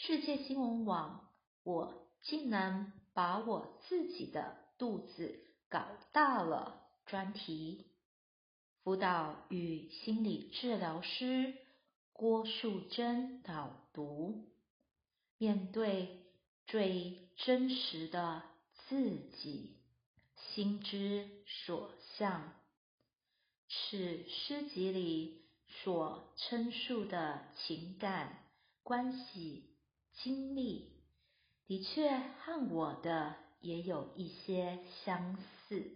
世界新闻网，我竟然把我自己的肚子搞大了。专题辅导与心理治疗师郭树珍导读。面对最真实的自己，心之所向，是诗集里所陈述的情感关系经历，的确和我的也有一些相似。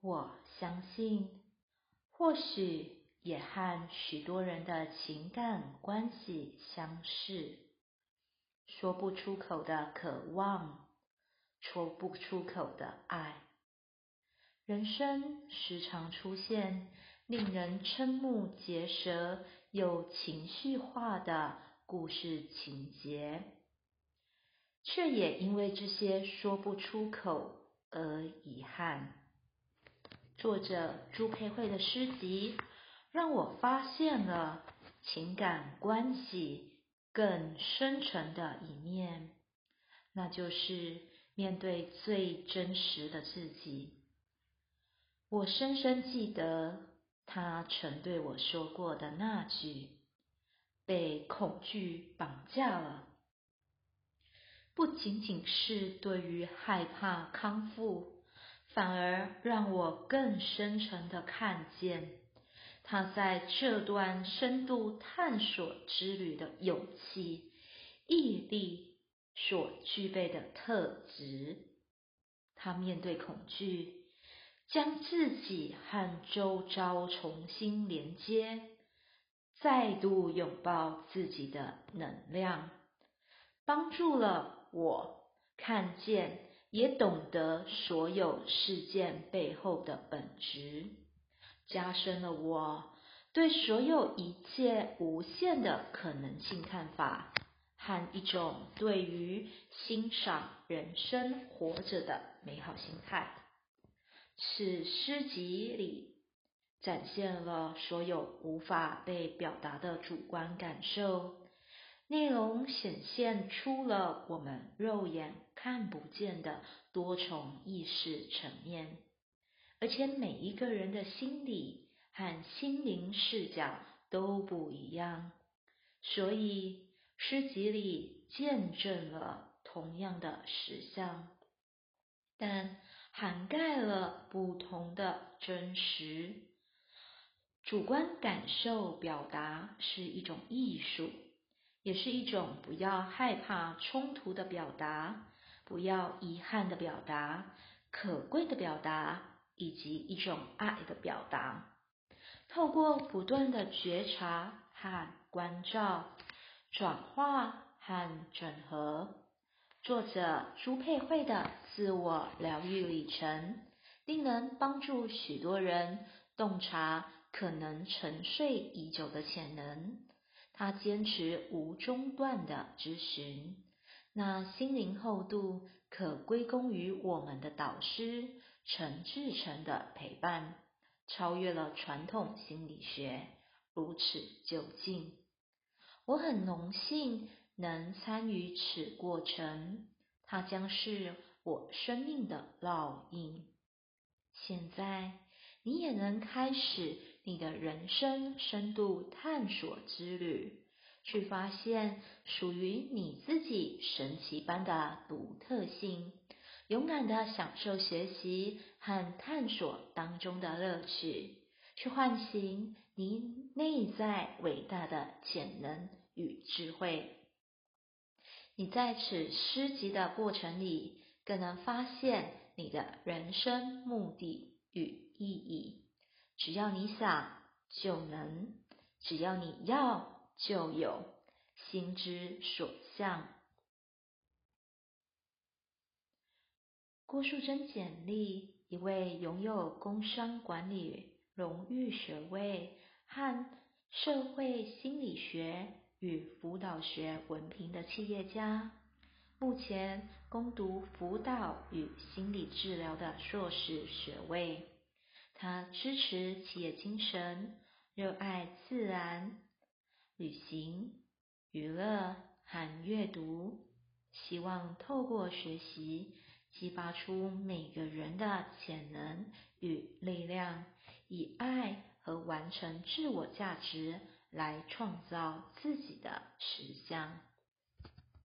我相信，或许也和许多人的情感关系相似，说不出口的渴望，说不出口的爱。人生时常出现令人瞠目结舌又情绪化的故事情节，却也因为这些说不出口而遗憾。作者朱佩慧的诗集，让我发现了情感关系更深沉的一面，那就是面对最真实的自己。我深深记得他曾对我说过的那句：“被恐惧绑架了，不仅仅是对于害怕康复。”反而让我更深沉的看见他在这段深度探索之旅的勇气、毅力所具备的特质。他面对恐惧，将自己和周遭重新连接，再度拥抱自己的能量，帮助了我看见。也懂得所有事件背后的本质，加深了我对所有一切无限的可能性看法和一种对于欣赏人生活着的美好心态。此诗集里展现了所有无法被表达的主观感受。内容显现出了我们肉眼看不见的多重意识层面，而且每一个人的心理和心灵视角都不一样，所以诗集里见证了同样的实相，但涵盖了不同的真实。主观感受表达是一种艺术。也是一种不要害怕冲突的表达，不要遗憾的表达，可贵的表达，以及一种爱的表达。透过不断的觉察和关照，转化和整合，作者朱佩慧的自我疗愈旅程，定能帮助许多人洞察可能沉睡已久的潜能。他坚持无中断的咨询，那心灵厚度可归功于我们的导师陈志成的陪伴，超越了传统心理学，如此就近。我很荣幸能参与此过程，它将是我生命的烙印。现在你也能开始。你的人生深度探索之旅，去发现属于你自己神奇般的独特性，勇敢的享受学习和探索当中的乐趣，去唤醒你内在伟大的潜能与智慧。你在此诗集的过程里，更能发现你的人生目的与意义。只要你想，就能；只要你要，就有。心之所向。郭淑珍简历：一位拥有工商管理荣誉学位和社会心理学与辅导学文凭的企业家，目前攻读辅导与心理治疗的硕士学位。他支持企业精神，热爱自然、旅行、娱乐和阅读，希望透过学习，激发出每个人的潜能与力量，以爱和完成自我价值来创造自己的实相。